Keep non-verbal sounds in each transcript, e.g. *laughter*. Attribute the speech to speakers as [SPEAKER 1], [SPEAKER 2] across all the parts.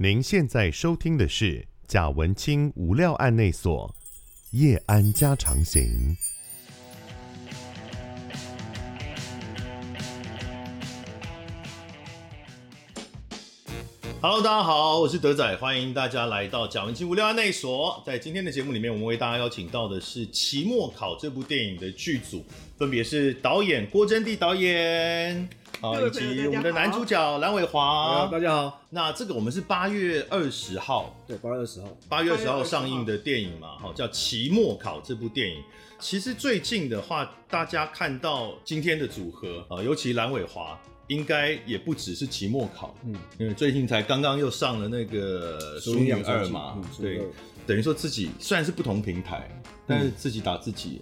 [SPEAKER 1] 您现在收听的是贾文清无料案内所夜安家常行。Hello，大家好，我是德仔，欢迎大家来到贾文清无料案内所。在今天的节目里面，我们为大家邀请到的是《期末考》这部电影的剧组，分别是导演郭真地导演。*laughs* 好，以及我们的男主角蓝伟华，
[SPEAKER 2] 大家好。
[SPEAKER 1] 那这个我们是八月二十号，
[SPEAKER 2] 对，八月二十号，
[SPEAKER 1] 八月二十号上映的电影嘛，好，叫《期末考》这部电影。其实最近的话，大家看到今天的组合啊，尤其蓝伟华，应该也不只是期末考，嗯，因为最近才刚刚又上了那个《淑女二》嘛，对，等于说自己虽然是不同平台，但是自己打自己。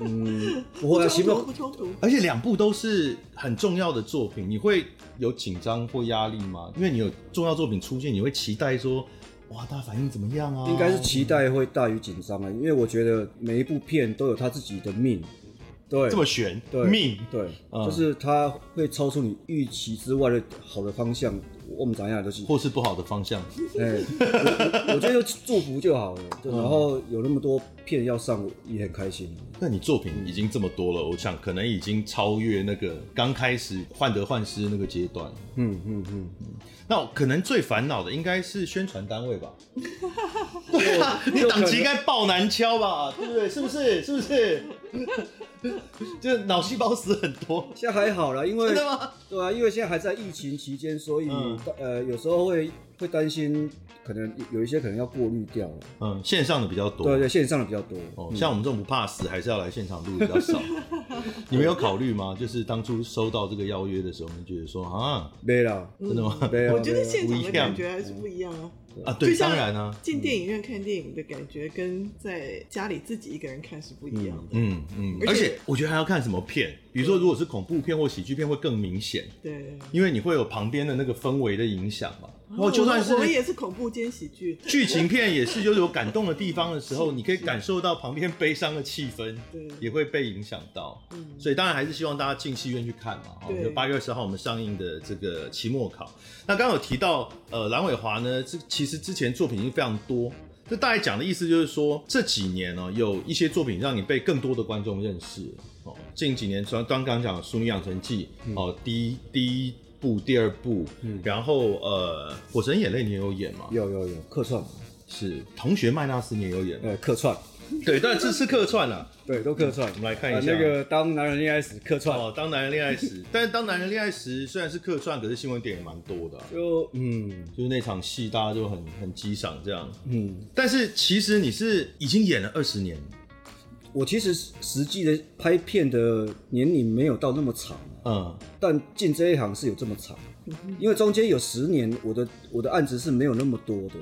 [SPEAKER 2] 嗯，不冲突，不冲突。
[SPEAKER 1] 而且两部都是很重要的作品，你会有紧张或压力吗？因为你有重要作品出现，你会期待说，哇，大家反应怎么样啊？
[SPEAKER 2] 应该是期待会大于紧张啊，因为我觉得每一部片都有他自己的命，对，
[SPEAKER 1] 这么悬，
[SPEAKER 2] 对，命，对，嗯、就是它会超出你预期之外的好的方向。我们长样都是，
[SPEAKER 1] 或是不好的方向。
[SPEAKER 2] 哎，我我觉得就祝福就好了。对，然后有那么多片要上，我也很开心。
[SPEAKER 1] 那你作品已经这么多了，我想可能已经超越那个刚开始患得患失那个阶段。
[SPEAKER 2] 嗯嗯嗯。
[SPEAKER 1] 那可能最烦恼的应该是宣传单位吧？*laughs* 对啊，*laughs* 你档期应该爆难敲吧？对不对？是不是？是不是？*laughs* 就是脑细胞死很多，
[SPEAKER 2] 现在还好啦，因为
[SPEAKER 1] 真的吗？
[SPEAKER 2] 对啊，因为现在还在疫情期间，所以、嗯、呃有时候会会担心，可能有一些可能要过滤掉。
[SPEAKER 1] 嗯，线上的比较多。
[SPEAKER 2] 对对，线上的比较多。
[SPEAKER 1] 哦，像我们这种不怕死，还是要来现场录比较少。*laughs* *laughs* 你们有考虑吗？就是当初收到这个邀约的时候，你觉得说啊，
[SPEAKER 2] 没了，
[SPEAKER 1] 真的吗？
[SPEAKER 3] 没有。我觉得现场的感觉还是不一样啊。
[SPEAKER 1] 啊，对，当然啊，
[SPEAKER 3] 进电影院看电影的感觉跟在家里自己一个人看是不一样的。
[SPEAKER 1] 嗯嗯，而且我觉得还要看什么片，比如说如果是恐怖片或喜剧片会更明显。
[SPEAKER 3] 对，
[SPEAKER 1] 因为你会有旁边的那个氛围的影响嘛。然后就算是
[SPEAKER 3] 我们也是恐怖兼喜剧，
[SPEAKER 1] 剧情片也是，就是有感动的地方的时候，*laughs* 你可以感受到旁边悲伤的气氛，对，也会被影响到。嗯，所以当然还是希望大家进戏院去看嘛。对，就八月二十号我们上映的这个期末考。那刚刚有提到，呃，蓝伟华呢，这其实之前作品已经非常多。这大概讲的意思就是说，这几年呢，有一些作品让你被更多的观众认识。哦，近几年，除了刚刚讲《淑女养成记》，哦，第一第一。部第二部，嗯，然后呃，《火神眼泪》你也有演吗？
[SPEAKER 2] 有有有客串，
[SPEAKER 1] 是同学麦纳斯你也有演，
[SPEAKER 2] 呃，客串，
[SPEAKER 1] 对，但这是客串啊，*laughs*
[SPEAKER 2] 对，都客串。
[SPEAKER 1] 我们来看一下
[SPEAKER 2] 那个《当男人恋爱时》客串。
[SPEAKER 1] 哦，《当男人恋爱时》，*laughs* 但是《当男人恋爱时》虽然是客串，可是新闻点也蛮多的，
[SPEAKER 2] 就嗯，
[SPEAKER 1] 就是那场戏大家就很很激赏这样，嗯，但是其实你是已经演了二十年。
[SPEAKER 2] 我其实实际的拍片的年龄没有到那么长，嗯，但进这一行是有这么长，因为中间有十年，我的我的案子是没有那么多的，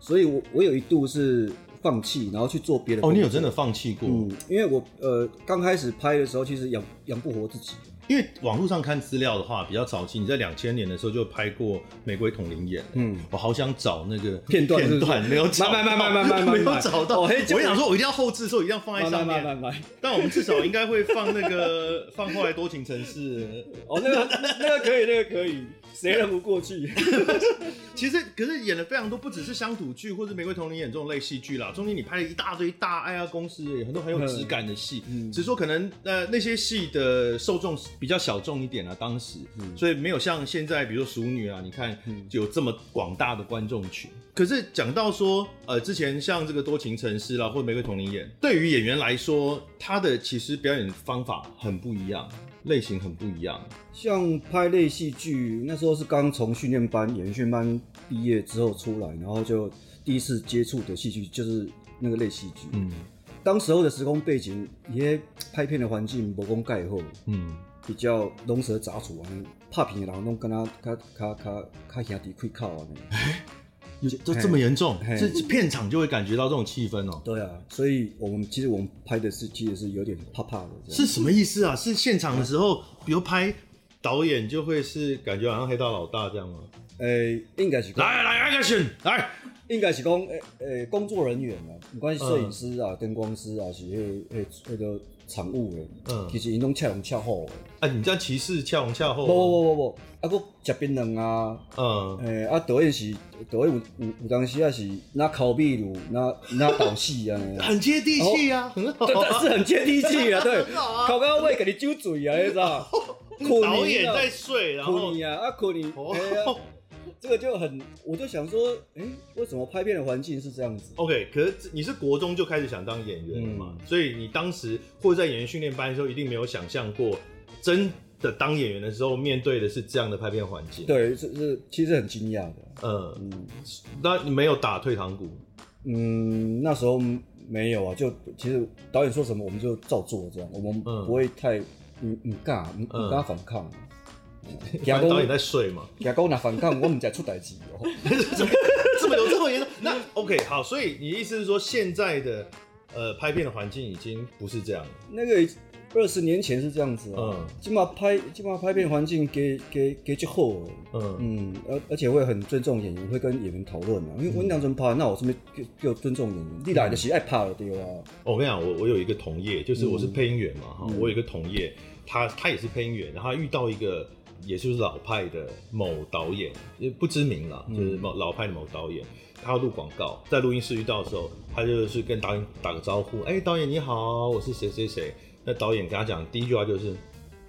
[SPEAKER 2] 所以我我有一度是放弃，然后去做别的。
[SPEAKER 1] 哦，你有真的放弃过？
[SPEAKER 2] 嗯，因为我呃刚开始拍的时候，其实养养不活自己。
[SPEAKER 1] 因为网络上看资料的话，比较早期，你在两千年的时候就拍过《玫瑰瞳铃演》。嗯，我好想找那个
[SPEAKER 2] 片段，片段
[SPEAKER 1] 没有找，
[SPEAKER 2] 慢慢慢慢慢慢
[SPEAKER 1] 没有找到。我想说，我一定要后置的时候一定要放在上面。但我们至少应该会放那个 *laughs* 放后来多情城市。
[SPEAKER 2] 哦，那个那个可以，那个可以。谁能不过去？*laughs*
[SPEAKER 1] 其实，可是演了非常多，不只是乡土剧或者《玫瑰瞳铃演》这种类戏剧啦。中间你拍了一大堆大爱啊公司，也很多很有质感的戏。嗯，只是说可能呃那些戏的受众比较小众一点啊，当时，嗯、所以没有像现在，比如说《淑女》啊，你看有这么广大的观众群。可是讲到说，呃，之前像这个《多情城市》啦，或者《玫瑰同林演》，对于演员来说，他的其实表演方法很不一样。类型很不一样，
[SPEAKER 2] 像拍类戏剧，那时候是刚从训练班、演员训班毕业之后出来，然后就第一次接触的戏剧就是那个类戏剧。嗯，当时候的时空背景，一些拍片的环境不公盖好，嗯，比较龙蛇杂处啊，拍片的人拢跟他卡卡卡卡兄弟开靠啊。*laughs*
[SPEAKER 1] 都这么严重，这片场就会感觉到这种气氛哦、喔。
[SPEAKER 2] 对啊，所以我们其实我们拍的是，其实是有点怕怕的。
[SPEAKER 1] 是什么意思啊？是现场的时候，比如拍导演就会是感觉好像黑道老大这样吗？
[SPEAKER 2] 诶，应该是。
[SPEAKER 1] 来来，，action！，来，
[SPEAKER 2] 应该是讲诶诶，工作人员啊，不管是摄影师啊、灯光师啊，是迄迄迄个场务诶，嗯，其实因拢恰龙恰好诶。
[SPEAKER 1] 啊，你这样歧视恰龙恰好？
[SPEAKER 2] 不不不不，啊，搁食槟榔啊，嗯，诶，啊，导演是导演有有有当时啊是拿烤秘鲁，拿拿导戏啊，*laughs*
[SPEAKER 1] 很接地气啊，很好，*laughs*
[SPEAKER 2] 是很接地气啊，对，*laughs* 烤到尾给你揪嘴啊，你知道？
[SPEAKER 1] 导演在睡，然后
[SPEAKER 2] 啊，啊，可你。这个就很，我就想说，哎，为什么拍片的环境是这样子
[SPEAKER 1] ？OK，可是你是国中就开始想当演员了嘛？嗯、所以你当时或者在演员训练班的时候，一定没有想象过，真的当演员的时候面对的是这样的拍片环境。
[SPEAKER 2] 对，是是，其实很惊讶的。
[SPEAKER 1] 嗯嗯，那你没有打退堂鼓？
[SPEAKER 2] 嗯，那时候没有啊，就其实导演说什么我们就照做这样，我们不会太嗯嗯尬，嗯跟他反抗。*laughs*
[SPEAKER 1] 导演在睡嘛？
[SPEAKER 2] 假公拿反抗，我们在出代志哦。
[SPEAKER 1] 怎么有这么严重？那 OK 好，所以你的意思是说，现在的呃拍片的环境已经不是这样了？
[SPEAKER 2] 那个二十年前是这样子啊。嗯。起码拍起码拍片环境给给给就好。嗯嗯，而而且会很尊重演员，会跟演员讨论啊。因为我两阵拍，那我是不是就尊重演员？你来的是爱拍的对吧？
[SPEAKER 1] 我跟你讲，我我有一个同业，就是我是配音员嘛哈。我有一个同业，他他也是配音员，然后他遇到一个。也就是老派的某导演，也不知名了，就是某老派的某导演，他要录广告，在录音室遇到的时候，他就是跟导演打个招呼，哎、欸，导演你好，我是谁谁谁。那导演跟他讲第一句话就是，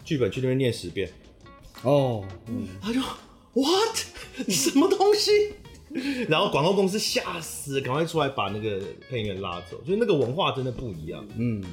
[SPEAKER 1] 剧本去那边念十遍。哦，嗯，他就 What？什么东西？*laughs* 然后广告公司吓死，赶快出来把那个配音员拉走，就是那个文化真的不一样。嗯。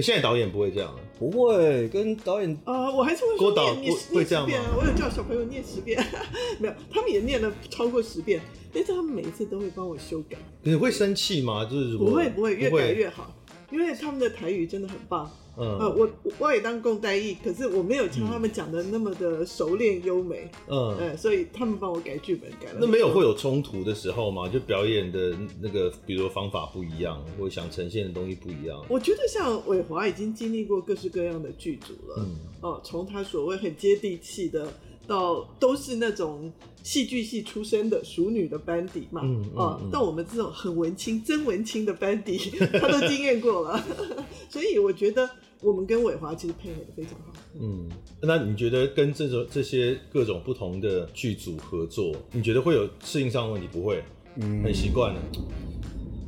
[SPEAKER 1] 现在导演不会这样了，
[SPEAKER 2] 不会跟导演
[SPEAKER 3] 啊、呃，我还是会
[SPEAKER 1] 说念念会这样吗？
[SPEAKER 3] 我有叫小朋友念十遍，*laughs* 没有，他们也念了超过十遍，但是他们每一次都会帮我修改。
[SPEAKER 1] 你会生气吗？就是
[SPEAKER 3] 不会，不会，越改越好，因为他们的台语真的很棒。嗯，我我也当共代役，可是我没有像他们讲的那么的熟练优美。嗯，嗯，所以他们帮我改剧本改了。
[SPEAKER 1] 那没有会有冲突的时候吗？就表演的那个，比如方法不一样，或者想呈现的东西不一样。
[SPEAKER 3] 我觉得像伟华已经经历过各式各样的剧组了。嗯，哦，从他所谓很接地气的。到都是那种戏剧系出身的熟女的班底嘛，嗯，嗯，嗯，到我们这种很文青、真文青的班底，*laughs* 他都经验过了，*laughs* 所以我觉得我们跟伟华其实配合的非常好。
[SPEAKER 1] 嗯，那你觉得跟这种这些各种不同的剧组合作，你觉得会有适应上的问题？不会，嗯，很习惯了。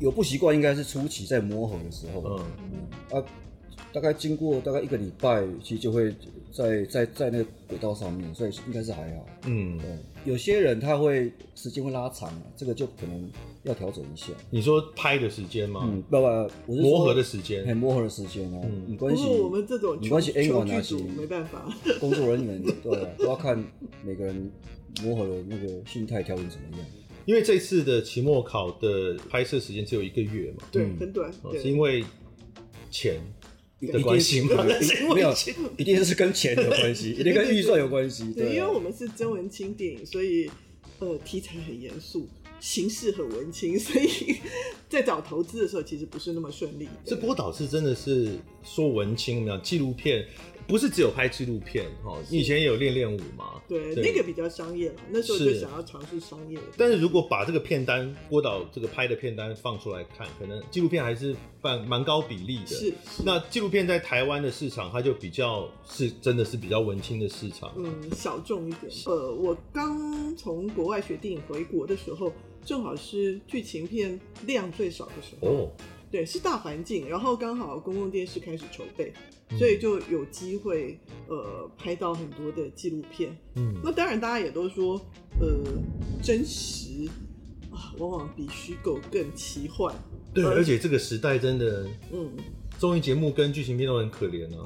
[SPEAKER 2] 有不习惯应该是初期在磨合的时候，嗯，嗯啊，大概经过大概一个礼拜，其实就会。在在在那个轨道上面，所以应该是还好。嗯，对，有些人他会时间会拉长，这个就可能要调整一下。
[SPEAKER 1] 你说拍的时间吗？
[SPEAKER 2] 嗯，不不，我是
[SPEAKER 1] 磨合的时间，
[SPEAKER 2] 很磨合的时间啊。嗯，
[SPEAKER 3] 没关系。我们这种
[SPEAKER 2] 没关系，A 管那些
[SPEAKER 3] 没办法。
[SPEAKER 2] 工作人员对啊，都要看每个人磨合的那个心态调整怎么样。
[SPEAKER 1] 因为这次的期末考的拍摄时间只有一个月嘛，
[SPEAKER 3] 对，很短，
[SPEAKER 1] 是因为钱。的关系吗？*laughs*
[SPEAKER 2] 没有，一定是跟钱有关系，*laughs* 一定跟预算有关系。
[SPEAKER 3] 对，因为我们是真文青电影，所以呃题材很严肃，形式很文青，*laughs* 所以在找投资的时候其实不是那么顺利。
[SPEAKER 1] 这波导是真的是说文青没有纪录片。不是只有拍纪录片哈，你以前也有练练舞嘛？
[SPEAKER 3] 对，那个比较商业嘛。那时候就想要尝试商业。
[SPEAKER 1] 但是如果把这个片单郭导这个拍的片单放出来看，可能纪录片还是蛮蛮高比例的。
[SPEAKER 3] 是。
[SPEAKER 1] 那纪录片在台湾的市场，它就比较是真的是比较文青的市场。
[SPEAKER 3] 嗯，小众一点。呃，我刚从国外学电影回国的时候，正好是剧情片量最少的时候。哦。对，是大环境，然后刚好公共电视开始筹备，所以就有机会呃拍到很多的纪录片。嗯，那当然大家也都说，呃，真实啊，往往比虚构更奇幻。
[SPEAKER 1] 对，而且这个时代真的，嗯，综艺节目跟剧情片都很可怜啊。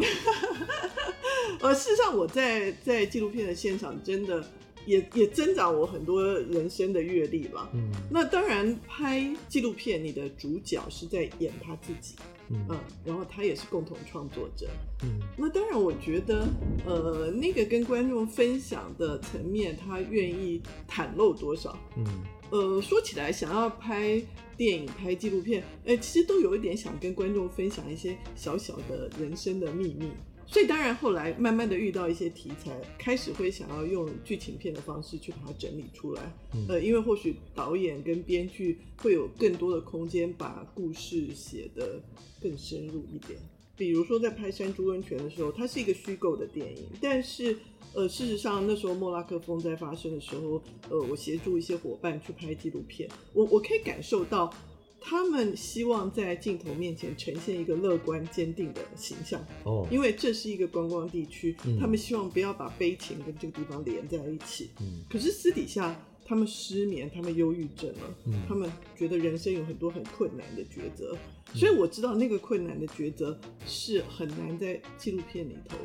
[SPEAKER 1] *laughs*
[SPEAKER 3] 呃，事实上我在在纪录片的现场真的。也也增长我很多人生的阅历吧。嗯，那当然拍纪录片，你的主角是在演他自己，嗯，嗯，然后他也是共同创作者。嗯，那当然，我觉得，呃，那个跟观众分享的层面，他愿意袒露多少？嗯，呃，说起来，想要拍电影、拍纪录片，哎，其实都有一点想跟观众分享一些小小的人生的秘密。所以当然后来慢慢的遇到一些题材，开始会想要用剧情片的方式去把它整理出来。嗯、呃，因为或许导演跟编剧会有更多的空间把故事写得更深入一点。比如说在拍《山猪温泉》的时候，它是一个虚构的电影，但是呃，事实上那时候莫拉克风灾发生的时候，呃，我协助一些伙伴去拍纪录片，我我可以感受到。他们希望在镜头面前呈现一个乐观坚定的形象。哦，因为这是一个观光地区，嗯、他们希望不要把悲情跟这个地方连在一起。嗯，可是私底下他们失眠，他们忧郁症了，嗯，他们觉得人生有很多很困难的抉择，嗯、所以我知道那个困难的抉择是很难在纪录片里头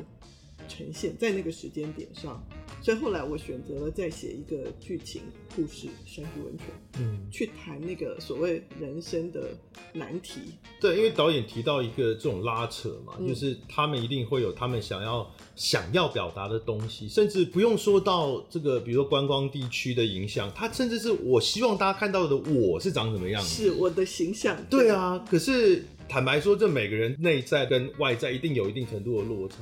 [SPEAKER 3] 呈现，在那个时间点上。所以后来我选择了再写一个剧情故事《山居温泉》，嗯，去谈那个所谓人生的难题。
[SPEAKER 1] 对，因为导演提到一个这种拉扯嘛，嗯、就是他们一定会有他们想要想要表达的东西，甚至不用说到这个，比如说观光地区的影响，他甚至是我希望大家看到的我是长什么样子，
[SPEAKER 3] 是我的形象。
[SPEAKER 1] 对，对啊，可是坦白说，这每个人内在跟外在一定有一定程度的落差。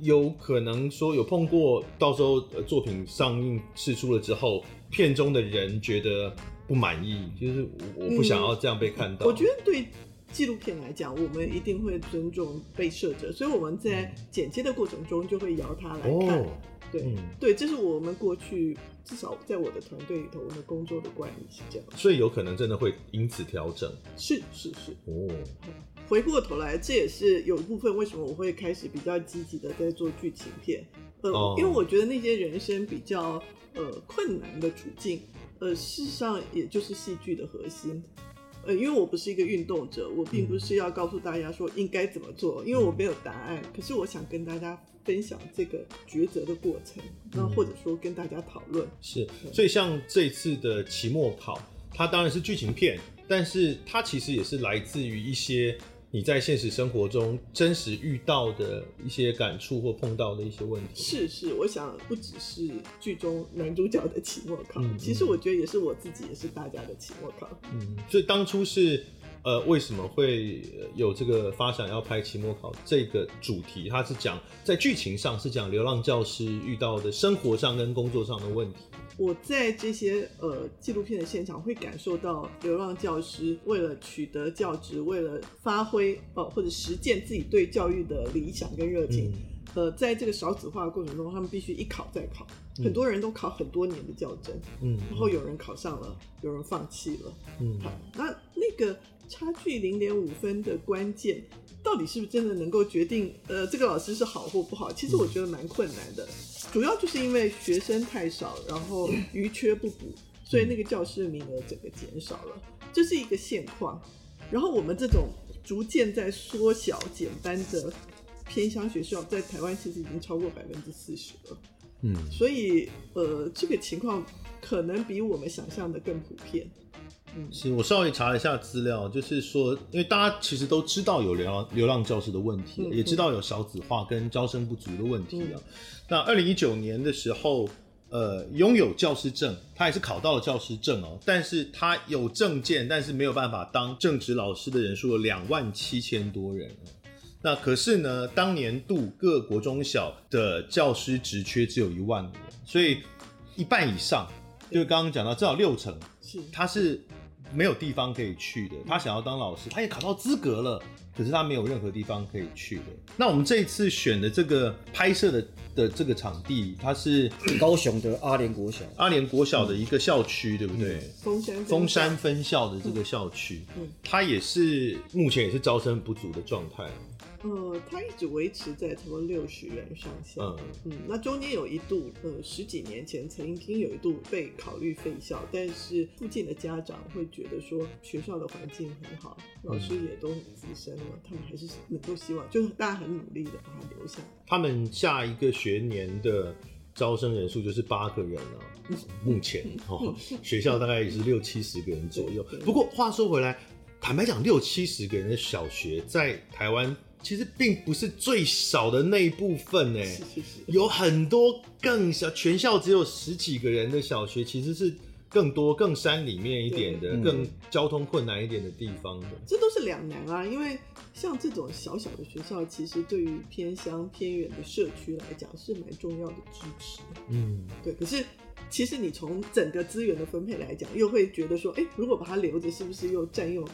[SPEAKER 1] 有可能说有碰过，到时候作品上映试出了之后，片中的人觉得不满意，就是我不想要这样被看到。
[SPEAKER 3] 嗯、我觉得对纪录片来讲，我们一定会尊重被摄者，所以我们在剪接的过程中就会邀他来看。哦、对、嗯、对，这是我们过去至少在我的团队里头，我们工作的惯例是这样。
[SPEAKER 1] 所以有可能真的会因此调整。
[SPEAKER 3] 是是是。哦。回过头来，这也是有一部分为什么我会开始比较积极的在做剧情片，呃，oh. 因为我觉得那些人生比较呃困难的处境，呃，事实上也就是戏剧的核心，呃，因为我不是一个运动者，我并不是要告诉大家说应该怎么做，因为我没有答案，可是我想跟大家分享这个抉择的过程，那或者说跟大家讨论。
[SPEAKER 1] 是，所以像这次的期末考，它当然是剧情片，但是它其实也是来自于一些。你在现实生活中真实遇到的一些感触或碰到的一些问题，
[SPEAKER 3] 是是，我想不只是剧中男主角的期末考，其实我觉得也是我自己，也是大家的期末考。
[SPEAKER 1] 嗯，所以当初是呃，为什么会有这个发想要拍期末考这个主题？它是讲在剧情上是讲流浪教师遇到的生活上跟工作上的问题。
[SPEAKER 3] 我在这些呃纪录片的现场会感受到，流浪教师为了取得教职，为了发挥呃或者实践自己对教育的理想跟热情，嗯、呃，在这个少子化的过程中，他们必须一考再考，嗯、很多人都考很多年的教甄，嗯，然后有人考上了，有人放弃了，嗯，好，那那个差距零点五分的关键。到底是不是真的能够决定，呃，这个老师是好或不好？其实我觉得蛮困难的，嗯、主要就是因为学生太少，然后余缺不补，所以那个教师的名额整个减少了，这是一个现况。然后我们这种逐渐在缩小减班的偏乡学校，在台湾其实已经超过百分之四十了。嗯，所以呃，这个情况可能比我们想象的更普遍。
[SPEAKER 1] 是我稍微查了一下资料，就是说，因为大家其实都知道有流浪流浪教师的问题，也知道有少子化跟招生不足的问题啊。那二零一九年的时候，呃，拥有教师证，他也是考到了教师证哦，但是他有证件，但是没有办法当正职老师的人数有两万七千多人。那可是呢，当年度各国中小的教师职缺只有一万人，所以一半以上，就是刚刚讲到至少六成，是他是。没有地方可以去的，他想要当老师，他也考到资格了，可是他没有任何地方可以去的。那我们这一次选的这个拍摄的的这个场地，它是 *coughs*
[SPEAKER 2] 高雄的阿联国小，
[SPEAKER 1] 阿联国小的一个校区，嗯、对不对？
[SPEAKER 3] 峰山
[SPEAKER 1] 峰山分校的这个校区，嗯，它也是目前也是招生不足的状态。
[SPEAKER 3] 呃，他一直维持在差不多六十人上下。嗯嗯，那中间有一度，呃，十几年前曾经有一度被考虑废校，但是附近的家长会觉得说学校的环境很好，老师也都很资深了，嗯、他们还是能够希望，就是大家很努力的把他留下。
[SPEAKER 1] 他们下一个学年的招生人数就是八个人啊，目前哦，学校大概也是六七十个人左右。不过话说回来，坦白讲，六七十个人的小学在台湾。其实并不是最少的那一部分呢，有很多更小，全校只有十几个人的小学，其实是更多、更山里面一点的、更交通困难一点的地方的。
[SPEAKER 3] 这都是两难啊，因为像这种小小的学校，其实对于偏乡偏远的社区来讲是蛮重要的支持。嗯，对。可是其实你从整个资源的分配来讲，又会觉得说，哎，如果把它留着，是不是又占用？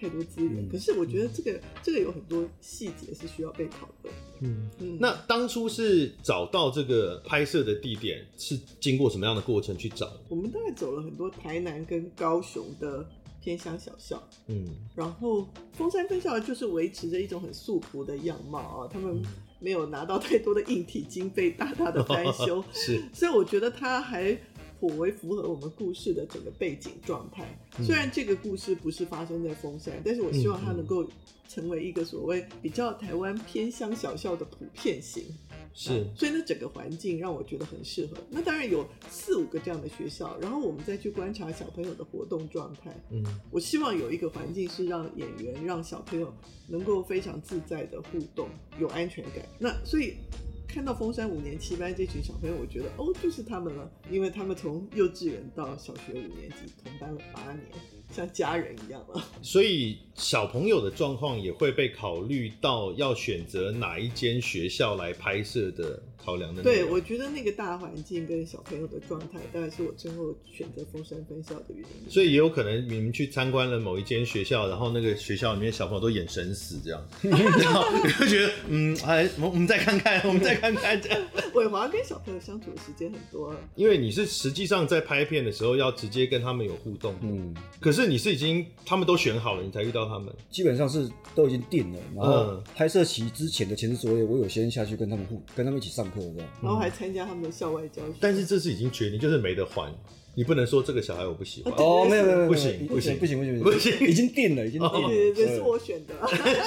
[SPEAKER 3] 太多资源，可是我觉得这个、嗯、这个有很多细节是需要被讨论。
[SPEAKER 1] 嗯嗯，那当初是找到这个拍摄的地点是经过什么样的过程去找？
[SPEAKER 3] 我们大概走了很多台南跟高雄的偏乡小校，嗯，然后峰山分校就是维持着一种很素朴的样貌啊，他们没有拿到太多的硬体经费，大大的 *laughs* 翻修，
[SPEAKER 1] 是，
[SPEAKER 3] 所以我觉得他还。颇为符合我们故事的整个背景状态。虽然这个故事不是发生在丰山，但是我希望它能够成为一个所谓比较台湾偏乡小校的普遍型。
[SPEAKER 1] 是，
[SPEAKER 3] 所以呢，整个环境让我觉得很适合。那当然有四五个这样的学校，然后我们再去观察小朋友的活动状态。嗯，我希望有一个环境是让演员、让小朋友能够非常自在的互动，有安全感。那所以。看到峰山五年七班这群小朋友，我觉得哦，就是他们了，因为他们从幼稚园到小学五年级，同班了八年。像家人一样了，
[SPEAKER 1] 所以小朋友的状况也会被考虑到要选择哪一间学校来拍摄的考量的。
[SPEAKER 3] 对，我觉得那个大环境跟小朋友的状态，大概是我最后选择丰山分校的原因。
[SPEAKER 1] 所以也有可能你们去参观了某一间学校，然后那个学校里面小朋友都眼神死这样，*laughs* 然后你会觉得嗯，哎，我我们再看看，我们再看看这样。*laughs*
[SPEAKER 3] 伟华跟小朋友相处的时间很多，
[SPEAKER 1] 因为你是实际上在拍片的时候要直接跟他们有互动，嗯，可是。是你是已经他们都选好了，你才遇到他们？
[SPEAKER 2] 基本上是都已经定了，然后拍摄期之前的前置作业，我有先下去跟他们互，跟他们一起上课这样，
[SPEAKER 3] 然后还参加他们的校外教学。
[SPEAKER 1] 但是这是已经决定，就是没得还，你不能说这个小孩我不喜欢。
[SPEAKER 2] 哦，没有没有
[SPEAKER 1] 不行不行
[SPEAKER 2] 不行不行不行，已经定了已经定了，
[SPEAKER 3] 对对对，是我选的，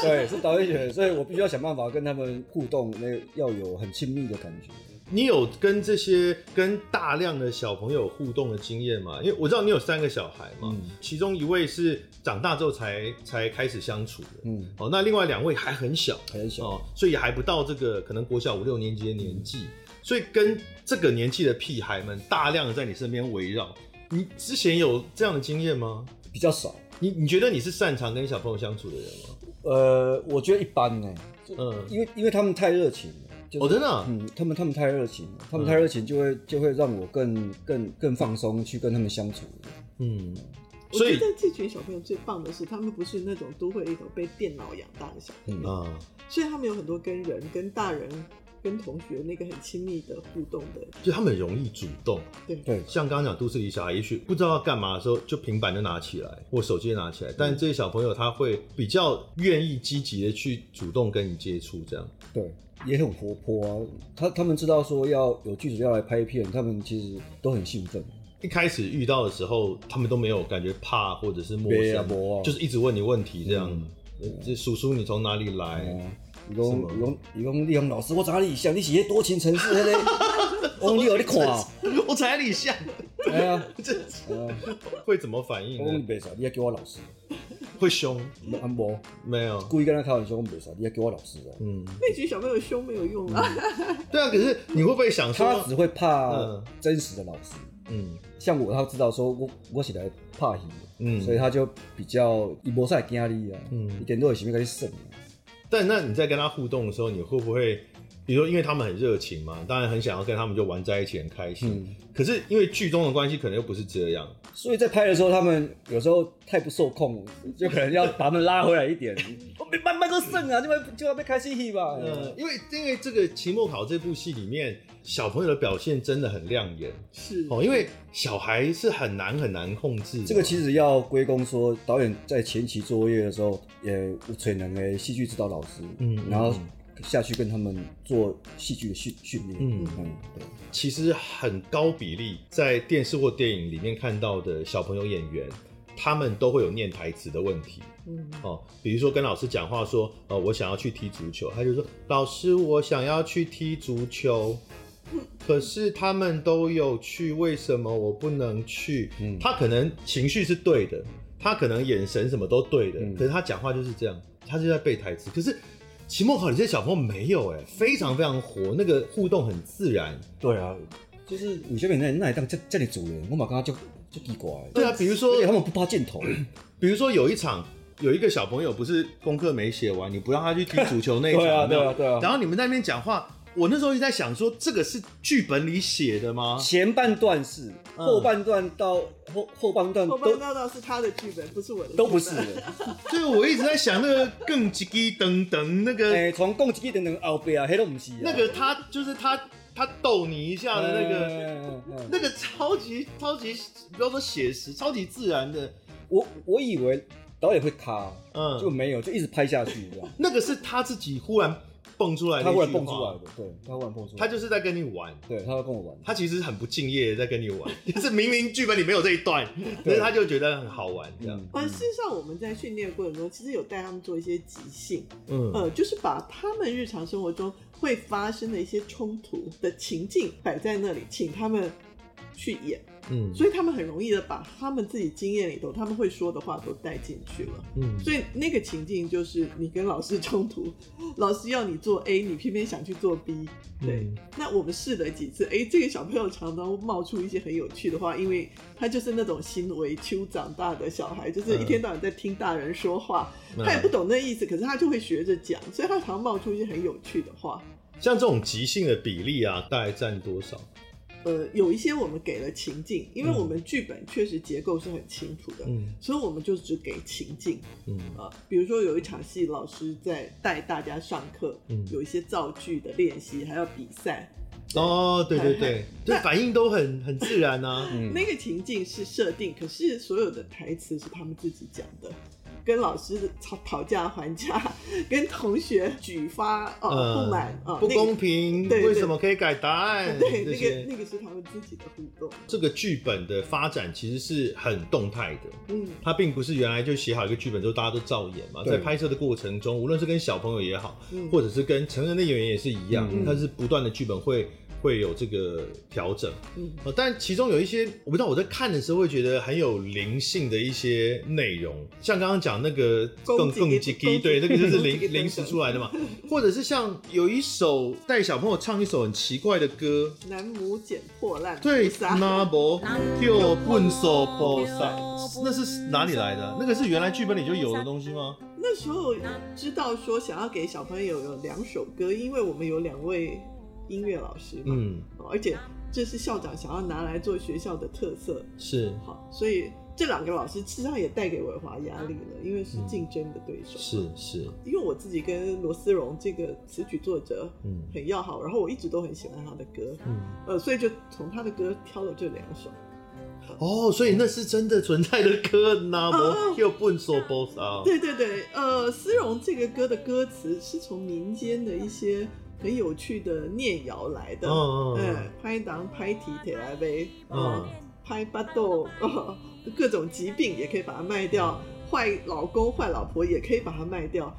[SPEAKER 2] 对，是导演选的，所以我必须要想办法跟他们互动，那要有很亲密的感觉。
[SPEAKER 1] 你有跟这些跟大量的小朋友互动的经验吗？因为我知道你有三个小孩嘛，嗯、其中一位是长大之后才才开始相处的，嗯，哦，那另外两位还很小，
[SPEAKER 2] 很小，哦，
[SPEAKER 1] 所以还不到这个可能国小五六年级的年纪，嗯、所以跟这个年纪的屁孩们大量的在你身边围绕，你之前有这样的经验吗？
[SPEAKER 2] 比较少。
[SPEAKER 1] 你你觉得你是擅长跟小朋友相处的人吗？
[SPEAKER 2] 呃，我觉得一般呢，嗯，因为因为他们太热情了。
[SPEAKER 1] 就是、哦，真的、啊，
[SPEAKER 2] 嗯，他们他们太热情了，他们太热情就会、嗯、就会让我更更更放松去跟他们相处。嗯，
[SPEAKER 3] 所以我觉得这群小朋友最棒的是，他们不是那种都会里头被电脑养大的小朋友。啊，嗯、所以他们有很多跟人、跟大人、跟同学那个很亲密的互动的，
[SPEAKER 1] 就他们很容易主动。
[SPEAKER 3] 对
[SPEAKER 2] 对，
[SPEAKER 1] 像刚刚讲都市里小孩，也许不知道要干嘛的时候，就平板就拿起来，或手机就拿起来，但这些小朋友他会比较愿意积极的去主动跟你接触，这样
[SPEAKER 2] 对。也很活泼啊，他他们知道说要有剧组要来拍片，他们其实都很兴奋。
[SPEAKER 1] 一开始遇到的时候，他们都没有感觉怕或者是陌生，就是一直问你问题这样。这、嗯、叔叔你从哪里来？
[SPEAKER 2] 伊讲伊讲伊讲立宏老师，我知你像你是多情城市那个，*laughs* 我你有你看，
[SPEAKER 1] 我知你像。*laughs*
[SPEAKER 2] 哎呀，
[SPEAKER 1] 这 *laughs* 会怎么反应？
[SPEAKER 2] 我讲你别傻，你要叫我老师。
[SPEAKER 1] 会凶？
[SPEAKER 2] 安博
[SPEAKER 1] 没有，
[SPEAKER 2] 故意跟他开玩笑，我没啥，你要给我老师啊。
[SPEAKER 3] 嗯，那群小朋友凶没有用啊。
[SPEAKER 1] 对啊，可是你会不会想说，
[SPEAKER 2] 他只会怕真实的老师？嗯，像我，他知道说我我起来怕戏，嗯，所以他就比较一波赛惊你啊，嗯，一点都有前面跟你省。
[SPEAKER 1] 但那你在跟他互动的时候，你会不会？比如说，因为他们很热情嘛，当然很想要跟他们就玩在一起，很开心。嗯、可是因为剧中的关系，可能又不是这样，
[SPEAKER 2] 所以在拍的时候，他们有时候太不受控，就可能要把他们拉回来一点。我 *laughs* 没慢慢都剩啊，就会就要被开心戏吧。
[SPEAKER 1] 嗯，因为因为这个期末考这部戏里面，小朋友的表现真的很亮眼。
[SPEAKER 3] 是
[SPEAKER 1] 哦，因为小孩是很难很难控制。
[SPEAKER 2] 这个其实要归功说，导演在前期作业的时候，也有才能的戏剧指导老师，嗯，然后。下去跟他们做戏剧的训训练。嗯嗯，对。
[SPEAKER 1] 其实很高比例在电视或电影里面看到的小朋友演员，他们都会有念台词的问题。嗯哦，比如说跟老师讲话说，呃，我想要去踢足球，他就说，老师，我想要去踢足球，*laughs* 可是他们都有去，为什么我不能去？嗯，他可能情绪是对的，他可能眼神什么都对的，嗯，可是他讲话就是这样，他就在背台词，可是。期末考里这些小朋友没有哎，非常非常活，那个互动很自然。
[SPEAKER 2] 对啊，就是有些人那那当叫叫你主人，我马刚刚就就奇怪。
[SPEAKER 1] 对啊，比如说
[SPEAKER 2] 他们不怕箭头，*coughs*
[SPEAKER 1] 比如说有一场有一个小朋友不是功课没写完，你不让他去踢足球那一场，*laughs*
[SPEAKER 2] 对啊对啊对啊，
[SPEAKER 1] 然后你们在那边讲话。我那时候一直在想说，这个是剧本里写的吗？
[SPEAKER 2] 前半段是，后半段到后后半段，
[SPEAKER 3] 后半段倒是他的剧本，不是我的，
[SPEAKER 2] 都不是的。*laughs*
[SPEAKER 1] 所以我一直在想那个更吉吉等等那个，
[SPEAKER 2] 哎，从更吉吉等等后边啊，黑都不是。
[SPEAKER 1] 那个他就是他，他逗你一下的那个，那个超级超级，不要说写实，超级自然的。
[SPEAKER 2] 我我以为导演会卡，嗯，就没有，就一直拍下去。
[SPEAKER 1] 那个是他自己忽然。蹦出来的，
[SPEAKER 2] 他忽然蹦出来的，对，他忽然蹦出来，
[SPEAKER 1] 他就是在跟你玩，
[SPEAKER 2] 对，他要跟我玩，
[SPEAKER 1] 他其实很不敬业，在跟你玩，*laughs* 就是明明剧本里没有这一段，但是他就觉得很好玩这样。
[SPEAKER 3] 而事实上，我们在训练过程中，其实有带他们做一些即兴，嗯，呃，就是把他们日常生活中会发生的一些冲突的情境摆在那里，请他们去演。嗯，所以他们很容易的把他们自己经验里头他们会说的话都带进去了。嗯，所以那个情境就是你跟老师冲突，*laughs* 老师要你做 A，你偏偏想去做 B。对，嗯、那我们试了几次，哎，这个小朋友常常冒出一些很有趣的话，因为他就是那种行为丘长大的小孩，就是一天到晚在听大人说话，嗯、他也不懂那意思，可是他就会学着讲，所以他常常冒出一些很有趣的话。
[SPEAKER 1] 像这种即兴的比例啊，大概占多少？
[SPEAKER 3] 呃，有一些我们给了情境，因为我们剧本确实结构是很清楚的，嗯，所以我们就只给情境，嗯啊，比如说有一场戏，老师在带大家上课，嗯，有一些造句的练习，还要比赛，
[SPEAKER 1] 哦，对对对，就反应都很很自然啊，
[SPEAKER 3] 嗯，那个情境是设定，可是所有的台词是他们自己讲的。跟老师吵讨价还价，跟同学举发呃不满
[SPEAKER 1] 呃不公平，为什么可以改答案？*laughs*
[SPEAKER 3] 对，那个那个是他们自己的互动。
[SPEAKER 1] 这个剧本的发展其实是很动态的，嗯，它并不是原来就写好一个剧本之后大家都照演嘛，在拍摄的过程中，无论是跟小朋友也好，或者是跟成人的演员也是一样，它是不断的剧本会。会有这个调整，嗯，但其中有一些我不知道，我在看的时候会觉得很有灵性的一些内容，像刚刚讲那个更更吉吉，对，那个就是临临时出来的嘛，*laughs* 或者是像有一首带小朋友唱一首很奇怪的歌，
[SPEAKER 3] 南无捡破烂，
[SPEAKER 1] 对，南无就笨手菩萨，那是哪里来的？那个是原来剧本里就有的东西吗？
[SPEAKER 3] 那时候知道说想要给小朋友有两首歌，因为我们有两位。音乐老师，嗯，而且这是校长想要拿来做学校的特色，
[SPEAKER 1] 是。
[SPEAKER 3] 好，所以这两个老师实际上也带给伟华压力了，因为是竞争的对手，
[SPEAKER 1] 是是，
[SPEAKER 3] 因为我自己跟罗思荣这个词曲作者，嗯，很要好，然后我一直都很喜欢他的歌，嗯，呃，所以就从他的歌挑了这两首，
[SPEAKER 1] 哦，所以那是真的存在的歌，那么又不说多少，
[SPEAKER 3] 对对对，呃，思荣这个歌的歌词是从民间的一些。很有趣的念谣来的，嗯，拍档拍体铁来呗，嗯，拍巴豆，*laughs* 各种疾病也可以把它卖掉，坏老公坏老婆也可以把它卖掉。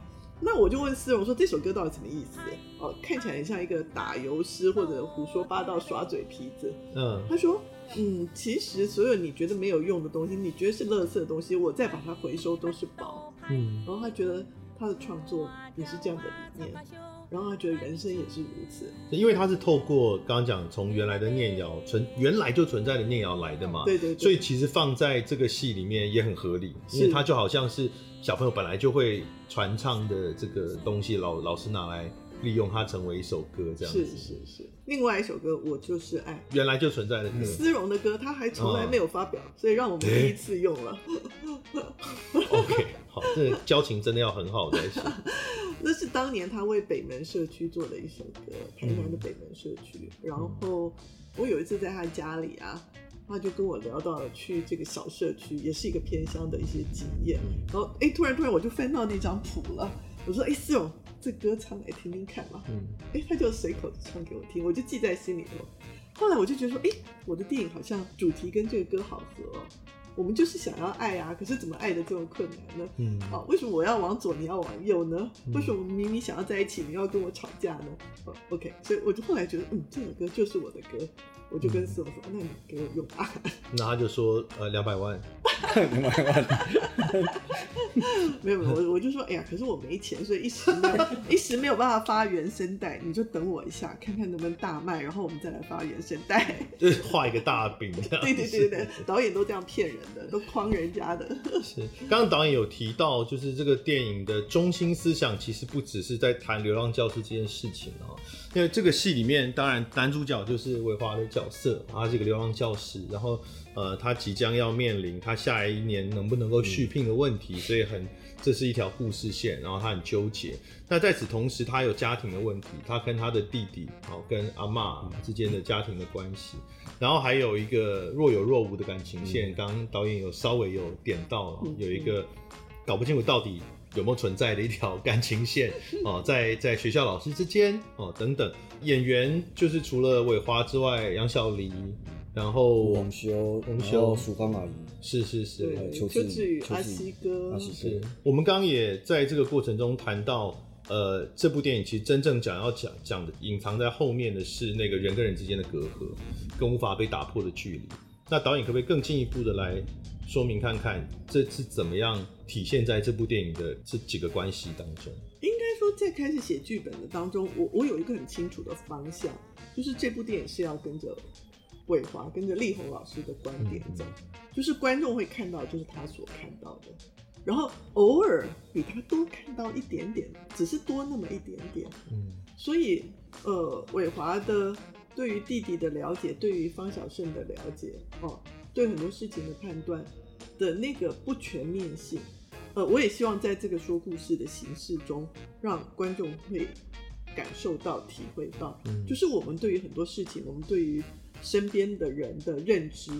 [SPEAKER 3] 那我就问思荣说，这首歌到底什么意思？哦，看起来很像一个打油诗或者胡说八道耍嘴皮子。嗯，他说，嗯，其实所有你觉得没有用的东西，你觉得是垃圾的东西，我再把它回收都是宝。嗯，然后他觉得他的创作也是这样的理念。然后他觉得人生也是如此，
[SPEAKER 1] 因为他是透过刚刚讲从原来的念瑶存原来就存在的念瑶来的嘛，
[SPEAKER 3] 对对对，
[SPEAKER 1] 所以其实放在这个戏里面也很合理，因为他就好像是小朋友本来就会传唱的这个东西，老老师拿来利用它成为一首歌这样子。
[SPEAKER 3] 是是是，另外一首歌我就是爱，
[SPEAKER 1] 原来就存在的歌，
[SPEAKER 3] 思荣的歌他还从来没有发表，哦、所以让我们第一次用了。
[SPEAKER 1] OK，好，这个交情真的要很好才行。*laughs*
[SPEAKER 3] 那是当年他为北门社区做的一首歌，台南的北门社区。嗯、然后我有一次在他家里啊，他就跟我聊到了去这个小社区，也是一个偏乡的一些经验。然后哎，突然突然我就翻到那张谱了，我说哎，思荣，这歌唱来听听看嘛。嗯，哎，他就随口唱给我听，我就记在心里头。后来我就觉得说，哎，我的电影好像主题跟这个歌好合哦。我们就是想要爱啊，可是怎么爱的这么困难呢？嗯，啊，为什么我要往左，你要往右呢？为什么我们明明想要在一起，你要跟我吵架呢？哦，OK，所以我就后来觉得，嗯，这首歌就是我的歌。我就跟四龙说：“那你给我用吧。*laughs* ”
[SPEAKER 1] 那他就说：“呃，两百万，*laughs*
[SPEAKER 2] 两百万。”
[SPEAKER 3] 没有没有，我我就说：“哎呀，可是我没钱，所以一时没有一时没有办法发原声带，你就等我一下，看看能不能大卖，然后我们再来发原声带。*laughs* ”
[SPEAKER 1] 就是画一个大饼这样。
[SPEAKER 3] 对对对对，导演都这样骗人的，都诓人家的。*laughs*
[SPEAKER 1] 是，刚刚导演有提到，就是这个电影的中心思想，其实不只是在谈流浪教师这件事情啊。因为这个戏里面，当然男主角就是伟华的角色，他是一个流浪教师，然后呃，他即将要面临他下一年能不能够续聘的问题，所以很这是一条故事线，然后他很纠结。那在此同时，他有家庭的问题，他跟他的弟弟，好跟阿妈之间的家庭的关系，然后还有一个若有若无的感情线。刚刚导演有稍微有点到，有一个搞不清楚到底。有没有存在的一条感情线 *laughs* 哦，在在学校老师之间哦等等，演员就是除了伟华之外，杨小黎，然后
[SPEAKER 2] 洪修，
[SPEAKER 1] 洪修，
[SPEAKER 2] 曙光阿姨，
[SPEAKER 1] 是是是，
[SPEAKER 3] 邱志宇，阿西哥，
[SPEAKER 1] 是。我们刚刚也在这个过程中谈到，呃，这部电影其实真正讲要讲讲的，隐藏在后面的是那个人跟人之间的隔阂，跟无法被打破的距离。那导演可不可以更进一步的来？说明看看这是怎么样体现在这部电影的这几个关系当中。
[SPEAKER 3] 应该说，在开始写剧本的当中，我我有一个很清楚的方向，就是这部电影是要跟着伟华、跟着力宏老师的观点走，就是观众会看到就是他所看到的，然后偶尔比他多看到一点点，只是多那么一点点。嗯，所以呃，伟华的对于弟弟的了解，对于方小胜的了解，哦，对很多事情的判断。的那个不全面性，呃，我也希望在这个说故事的形式中，让观众会感受到、体会到，嗯，就是我们对于很多事情，我们对于身边的人的认知，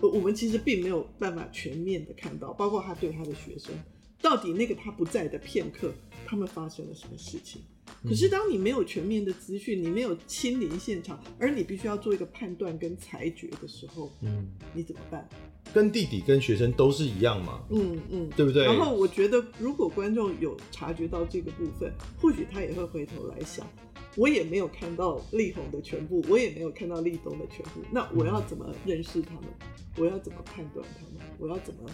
[SPEAKER 3] 呃，我们其实并没有办法全面的看到，包括他对他的学生，到底那个他不在的片刻，他们发生了什么事情。可是当你没有全面的资讯，你没有亲临现场，而你必须要做一个判断跟裁决的时候，嗯，你怎么办？
[SPEAKER 1] 跟弟弟跟学生都是一样嘛？
[SPEAKER 3] 嗯嗯，
[SPEAKER 1] 对不对？
[SPEAKER 3] 然后我觉得，如果观众有察觉到这个部分，或许他也会回头来想，我也没有看到力宏的全部，我也没有看到立东的全部，那我要怎么认识他们？我要怎么判断他们？我要怎么？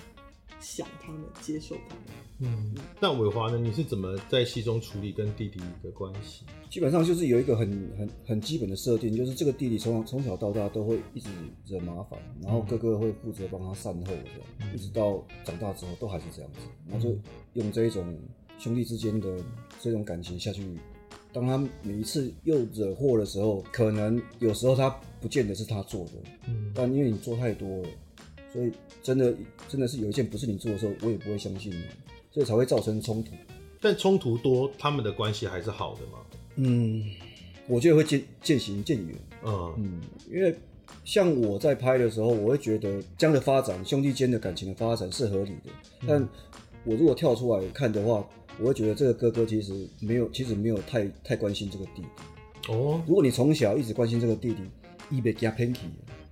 [SPEAKER 3] 想他们，接受他们。
[SPEAKER 1] 嗯，那伟华呢？你是怎么在戏中处理跟弟弟的关系？
[SPEAKER 2] 基本上就是有一个很很很基本的设定，就是这个弟弟从从小到大都会一直惹麻烦，然后哥哥会负责帮他善后，这样、嗯、一直到长大之后都还是这样子，然后就用这一种兄弟之间的这种感情下去。当他每一次又惹祸的时候，可能有时候他不见得是他做的，嗯，但因为你做太多了。所以真的真的是有一件不是你做的时候，我也不会相信你，所以才会造成冲突。
[SPEAKER 1] 但冲突多，他们的关系还是好的吗？
[SPEAKER 2] 嗯，我觉得会渐渐行渐远。嗯嗯，因为像我在拍的时候，我会觉得这样的发展，兄弟间的感情的发展是合理的。嗯、但我如果跳出来看的话，我会觉得这个哥哥其实没有，其实没有太太关心这个弟弟。哦，如果你从小一直关心这个弟弟，伊被加偏激。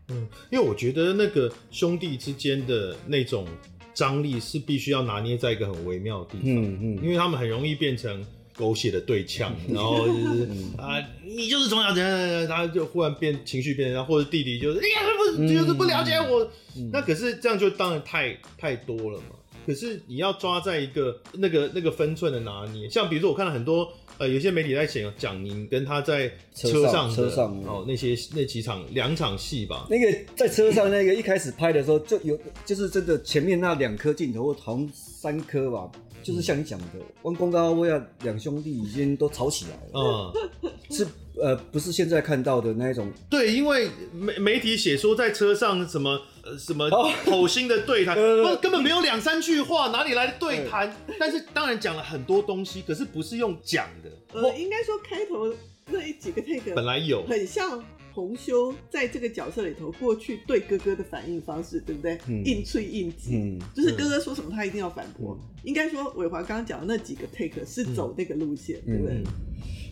[SPEAKER 1] 嗯，因为我觉得那个兄弟之间的那种张力是必须要拿捏在一个很微妙的地方，嗯嗯，因为他们很容易变成狗血的对呛，*laughs* 然后就是啊、呃，你就是从小怎样怎样，他就忽然变情绪变，然后或者弟弟就是哎呀不就是不了解我，那可是这样就当然太太多了嘛。可是你要抓在一个那个那个分寸的拿捏，像比如说我看了很多。呃，有些媒体在讲蒋宁跟他在车上车上哦，那些那几场两场戏吧。
[SPEAKER 2] 那个在车上那个一开始拍的时候就有，就是真的前面那两颗镜头，好像三颗吧，就是像你讲的，弯弓高威啊，两兄弟已经都吵起来了。嗯，是呃，不是现在看到的那一种。
[SPEAKER 1] 对，因为媒媒体写说在车上什么呃。什么口心的对谈，*laughs* 不根本没有两三句话，哪里来的对谈？但是当然讲了很多东西，可是不是用讲的。
[SPEAKER 3] 呃，应该说开头那一几个 take
[SPEAKER 1] 本来有
[SPEAKER 3] 很像洪修在这个角色里头过去对哥哥的反应方式，对不对？嗯、硬脆硬挤，嗯、就是哥哥说什么他一定要反驳。嗯、应该说伟华刚刚讲的那几个 take 是走那个路线，嗯、对不对？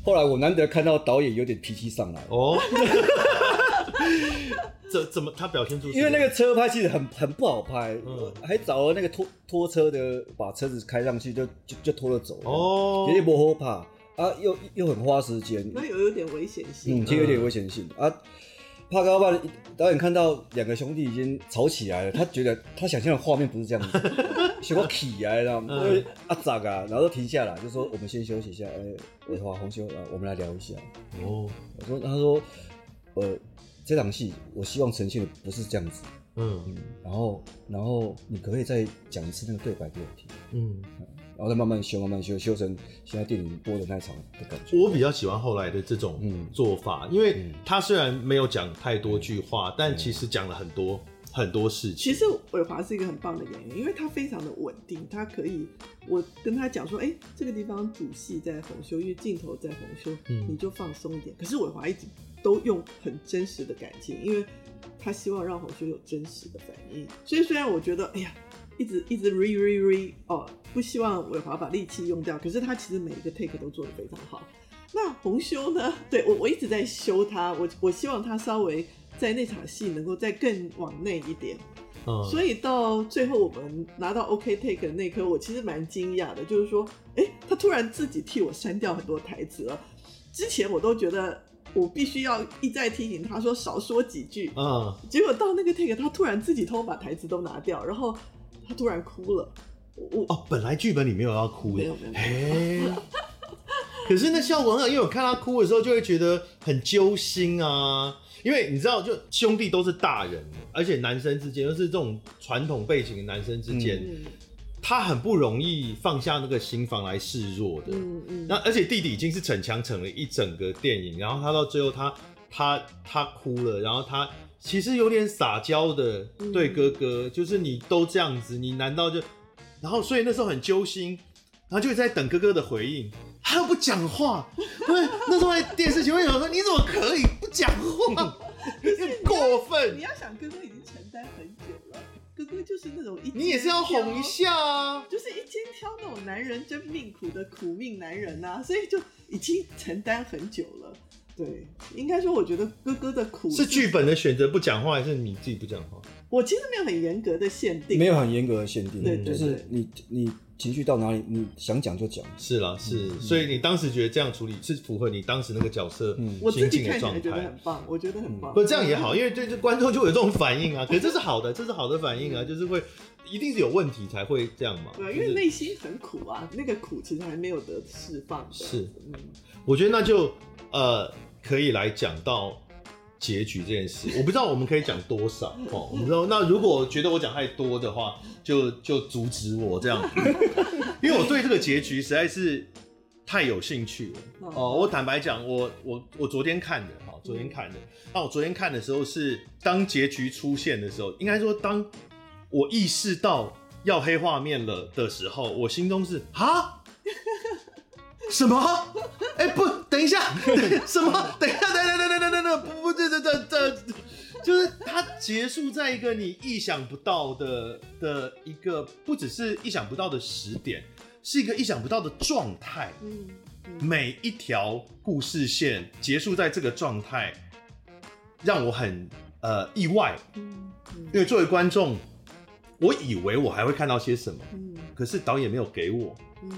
[SPEAKER 2] 后来我难得看到导演有点脾气上来哦。*laughs*
[SPEAKER 1] 怎怎么他表现出？
[SPEAKER 2] 因为那个车拍其实很很不好拍，嗯，还找了那个拖拖车的，把车子开上去就就就拖着走哦，有点不好怕啊，又又很花时间，
[SPEAKER 3] 那有有点危险性，
[SPEAKER 2] 嗯，其实有点危险性。啊。怕高怕导演看到两个兄弟已经吵起来了，他觉得他想象的画面不是这样子，*laughs* 结果起来了，因为阿杂啊，然后都停下来，就说我们先休息一下，哎，伟华、鸿修，我们来聊一下。哦，我说，他说，呃，这场戏我希望呈现的不是这样子，嗯。嗯，然后然后你可不可以再讲一次那个对白给我听？嗯。然后再慢慢修，慢慢修，修成现在电影播的那场的感觉。
[SPEAKER 1] 我比较喜欢后来的这种做法，嗯、因为他虽然没有讲太多句话，嗯、但其实讲了很多、嗯、很多事情。
[SPEAKER 3] 其实伟华是一个很棒的演员，因为他非常的稳定，他可以，我跟他讲说，哎，这个地方主戏在红修，因为镜头在红修，嗯、你就放松一点。可是伟华一直都用很真实的感情，因为他希望让红修有真实的反应。所以虽然我觉得，哎呀。一直一直 re re re 哦，不希望伟华把力气用掉，可是他其实每一个 take 都做得非常好。那红修呢？*laughs* 对，我我一直在修他，我我希望他稍微在那场戏能够再更往内一点。嗯，所以到最后我们拿到 OK take 的那刻，我其实蛮惊讶的，就是说，哎、欸，他突然自己替我删掉很多台词了。之前我都觉得我必须要一再提醒他说少说几句，嗯，结果到那个 take，他突然自己偷把台词都拿掉，然后。他突然哭了，我
[SPEAKER 1] 哦，本来剧本里没有要哭的，
[SPEAKER 3] 没有没有。
[SPEAKER 1] 可是那效果很好，因为我看他哭的时候，就会觉得很揪心啊。因为你知道，就兄弟都是大人，而且男生之间又是这种传统背景的男生之间，嗯、他很不容易放下那个心防来示弱的。嗯嗯。那而且弟弟已经是逞强逞了一整个电影，然后他到最后他他他哭了，然后他。其实有点撒娇的对哥哥，嗯、就是你都这样子，你难道就……然后所以那时候很揪心，然后就在等哥哥的回应，他又不讲话。对，那时候在电视前面想说：“你怎么可以不讲话？很过分！”
[SPEAKER 3] 你要想，哥哥已经承担很久了，哥哥就是那种一
[SPEAKER 1] 你也是要哄一下啊，
[SPEAKER 3] 就是一肩挑那种男人真命苦的苦命男人呐、啊，所以就已经承担很久了。对，应该说，我觉得哥哥的苦
[SPEAKER 1] 是剧本的选择不讲话，还是你自己不讲话？
[SPEAKER 3] 我其实没有很严格的限定，
[SPEAKER 2] 没有很严格的限定，对，就是你你情绪到哪里，你想讲就讲。
[SPEAKER 1] 是啦，是，所以你当时觉得这样处理是符合你当时那个角色
[SPEAKER 3] 我自己看起来觉得很棒，我觉得很棒。
[SPEAKER 1] 不，这样也好，因为对这观众就有这种反应啊。可是这是好的，这是好的反应啊，就是会一定是有问题才会这样嘛。
[SPEAKER 3] 对，因为内心很苦啊，那个苦其实还没有得释放。
[SPEAKER 1] 是，嗯我觉得那就呃。可以来讲到结局这件事，我不知道我们可以讲多少 *laughs* 哦。我们说，那如果觉得我讲太多的话，就就阻止我这样，*laughs* 因为我对这个结局实在是太有兴趣了哦。我坦白讲，我我我昨天看的哈，昨天看的。那我昨天看的时候是当结局出现的时候，应该说当我意识到要黑画面了的时候，我心中是啊。什么？哎、欸，不，等一下，*laughs* 什么？等一下，等等等等等等等，不不，这这这这，就是它结束在一个你意想不到的的一个，不只是意想不到的时点，是一个意想不到的状态。嗯，每一条故事线结束在这个状态，让我很呃意外。嗯，因为作为观众，我以为我还会看到些什么，嗯，可是导演没有给我，嗯，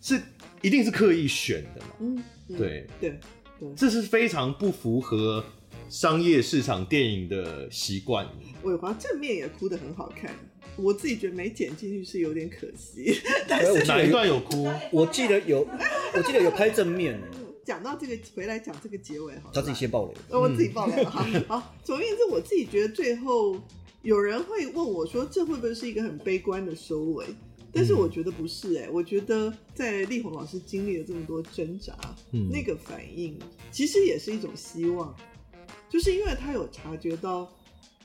[SPEAKER 1] 是。一定是刻意选的嘛？嗯，对对对，这是非常不符合商业市场电影的习惯。
[SPEAKER 3] 伟华正面也哭得很好看，我自己觉得没剪进去是有点可惜。*laughs* 但
[SPEAKER 1] 是哪一段有哭？
[SPEAKER 2] 我记得有，我记得有拍正面。
[SPEAKER 3] 讲到这个，回来讲这个结尾好，
[SPEAKER 2] 他自己先爆雷，
[SPEAKER 3] 我自己爆雷了。好，*laughs* 好，总而言之，我自己觉得最后有人会问我说，这会不会是一个很悲观的收尾？但是我觉得不是哎、欸，我觉得在丽红老师经历了这么多挣扎，嗯，那个反应其实也是一种希望，就是因为他有察觉到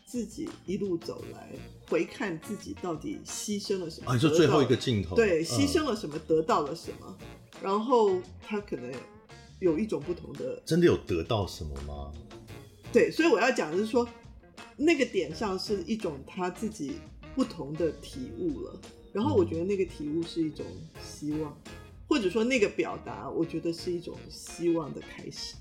[SPEAKER 3] 自己一路走来，回看自己到底牺牲了什么，
[SPEAKER 1] 啊，就最后一个镜头，
[SPEAKER 3] 对，牺牲了什么，得到了什么，然后他可能有一种不同的，
[SPEAKER 1] 真的有得到什么吗？
[SPEAKER 3] 对，所以我要讲的是说，那个点上是一种他自己不同的体悟了。然后我觉得那个体悟是一种希望，或者说那个表达，我觉得是一种希望的开始。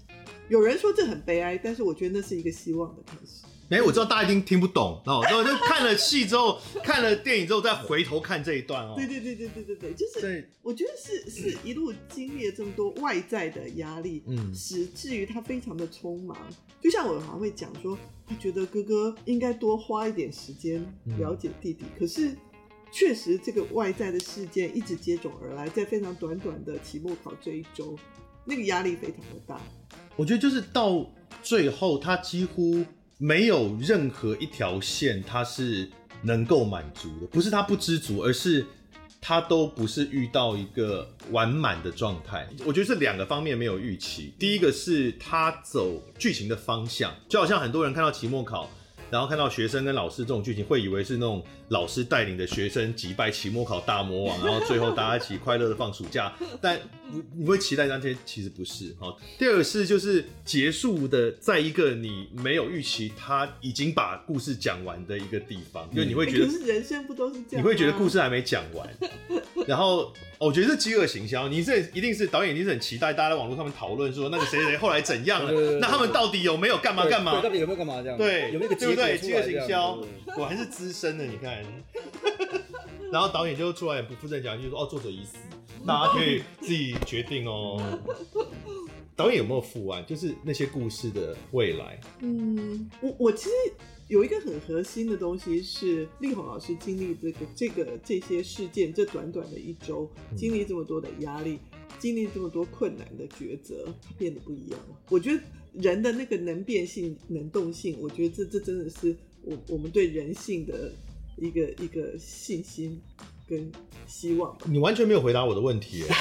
[SPEAKER 3] 有人说这很悲哀，但是我觉得那是一个希望的开始。
[SPEAKER 1] 哎、欸，我知道大家一定听不懂哦，然后就看了戏之后，看了电影之后再回头看这一段哦。
[SPEAKER 3] 对对对对对对对，就是，我觉得是是一路经历了这么多外在的压力，嗯，使至于他非常的匆忙。就像我好像会讲说，他觉得哥哥应该多花一点时间了解弟弟，嗯、可是确实这个外在的事件一直接踵而来，在非常短短的期末考这一周，那个压力非常的大。
[SPEAKER 1] 我觉得就是到最后，他几乎。没有任何一条线他是能够满足的，不是他不知足，而是他都不是遇到一个完满的状态。我觉得是两个方面没有预期。第一个是他走剧情的方向，就好像很多人看到期末考，然后看到学生跟老师这种剧情，会以为是那种。老师带领的学生击败期末考大魔王，然后最后大家一起快乐的放暑假。*laughs* 但你你会期待那天，其实不是。好，第二个是就是结束的，在一个你没有预期他已经把故事讲完的一个地方，因为你会觉得，
[SPEAKER 3] 人生不都是这样？
[SPEAKER 1] 你会觉得故事还没讲完。然后我觉得是饥饿行销，你这一定是导演，一定是很期待大家在网络上面讨论说那个谁谁后来怎样了，那他们到底有没有干嘛干嘛？
[SPEAKER 2] 到底有没有干嘛这样？
[SPEAKER 1] 对，
[SPEAKER 2] 有没有
[SPEAKER 1] 对不对？饥饿行销，我还是资深的，你看。*laughs* 然后导演就出来也不负责讲，就说哦，作者已死，大家可以自己决定哦。导演有没有负完？就是那些故事的未来。
[SPEAKER 3] 嗯，我我其实有一个很核心的东西是力宏老师经历这个这个这些事件，这短短的一周，经历这么多的压力，经历这么多困难的抉择，他变得不一样了。我觉得人的那个能变性、能动性，我觉得这这真的是我我们对人性的。一个一个信心。跟希望，
[SPEAKER 1] 你完全没有回答我的问题。*laughs*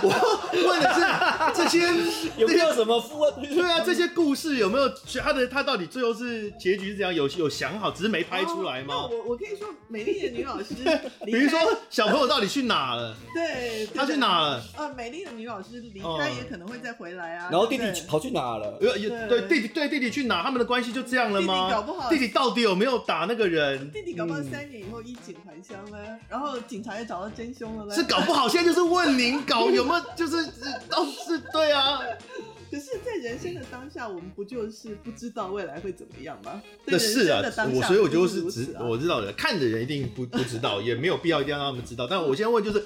[SPEAKER 1] 我问的是这些
[SPEAKER 2] 有没有什么副？
[SPEAKER 1] 对啊，这些故事有没有他的他到底最后是结局是怎样？有有想好，只是没拍出来吗？
[SPEAKER 3] 我我可以说，美丽的女老师，
[SPEAKER 1] 比如说小朋友到底去哪了？*laughs*
[SPEAKER 3] 对，
[SPEAKER 1] 他去哪了？
[SPEAKER 3] 呃，美丽的女老师离开也可能会再回来啊。
[SPEAKER 2] 然后弟弟跑去哪了？
[SPEAKER 1] 也对弟弟对弟弟去哪？他们的关系就这样了吗？
[SPEAKER 3] 弟弟搞不好，
[SPEAKER 1] 弟弟到底有没有打那个人？
[SPEAKER 3] 弟弟搞不好三年以后衣锦还乡呢？然后警察也找到真凶了呗？
[SPEAKER 1] 是搞不好现在就是问您。搞有没有就是都是对啊，
[SPEAKER 3] 可是，在人生的当下，我们不就是不知道未来会怎么样吗？
[SPEAKER 1] 那是啊，我所以我就是知我知道的，看的人一定不不知道，也没有必要一定要让他们知道。但我先问，就是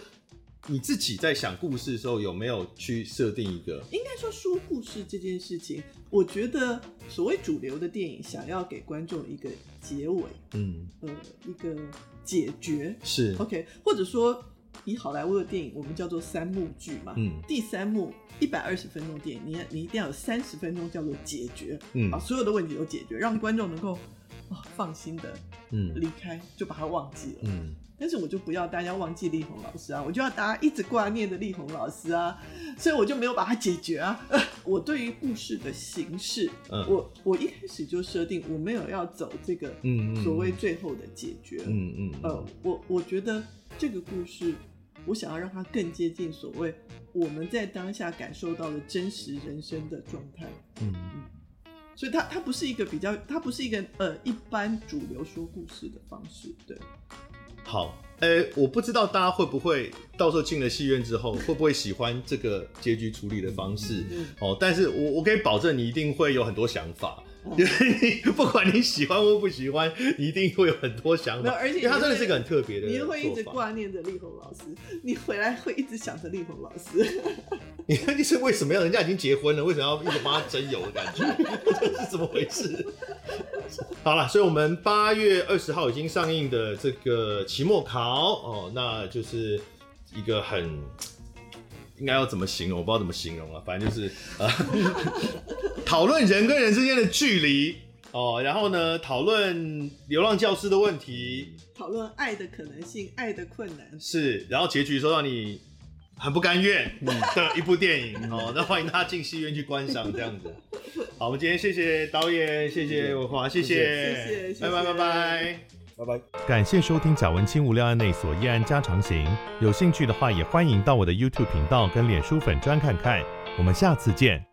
[SPEAKER 1] 你自己在想故事的时候，有没有去设定一个？
[SPEAKER 3] 应该说说故事这件事情，我觉得所谓主流的电影想要给观众一个结尾，嗯呃，一个解决
[SPEAKER 1] 是
[SPEAKER 3] OK，或者说。以好莱坞的电影，我们叫做三幕剧嘛。嗯。第三幕一百二十分钟电影，你你一定要有三十分钟叫做解决，嗯，把所有的问题都解决，让观众能够放心的嗯离开，就把它忘记了。嗯。但是我就不要大家忘记力宏老师啊，我就要大家一直挂念的力宏老师啊，所以我就没有把它解决啊。我对于故事的形式，嗯，我我一开始就设定我没有要走这个嗯所谓最后的解决，嗯嗯，呃，我我觉得这个故事。我想要让它更接近所谓我们在当下感受到的真实人生的状态，嗯嗯，所以它它不是一个比较，它不是一个呃一般主流说故事的方式，对。
[SPEAKER 1] 好，呃、欸，我不知道大家会不会到时候进了戏院之后会不会喜欢这个结局处理的方式，嗯、哦，但是我我可以保证你一定会有很多想法。*laughs* 因为你不管你喜欢或不喜欢，你一定会有很多想法。而且他真的是一个很特别的，
[SPEAKER 3] 你会一直挂念着力宏老师，你回来会一直想着力宏老师。
[SPEAKER 1] 你 *laughs* 看你是为什么要？人家已经结婚了，为什么要一直帮他征友的感觉？*laughs* 这是怎么回事？好了，所以我们八月二十号已经上映的这个期末考哦，那就是一个很应该要怎么形容？我不知道怎么形容了，反正就是啊。*laughs* 讨论人跟人之间的距离哦，然后呢，讨论流浪教师的问题，
[SPEAKER 3] 讨论爱的可能性、爱的困难，
[SPEAKER 1] 是，然后结局说让你很不甘愿的一部电影哦，*laughs* 那欢迎大家进戏院去观赏这样子。*laughs* 好，我们今天谢谢导演，谢谢文华，谢谢，谢谢，拜拜拜拜拜拜。感谢收听《贾文清无聊案内所夜案家常行》，有兴趣的话也欢迎到我的 YouTube 频道跟脸书粉专看看。我们下次见。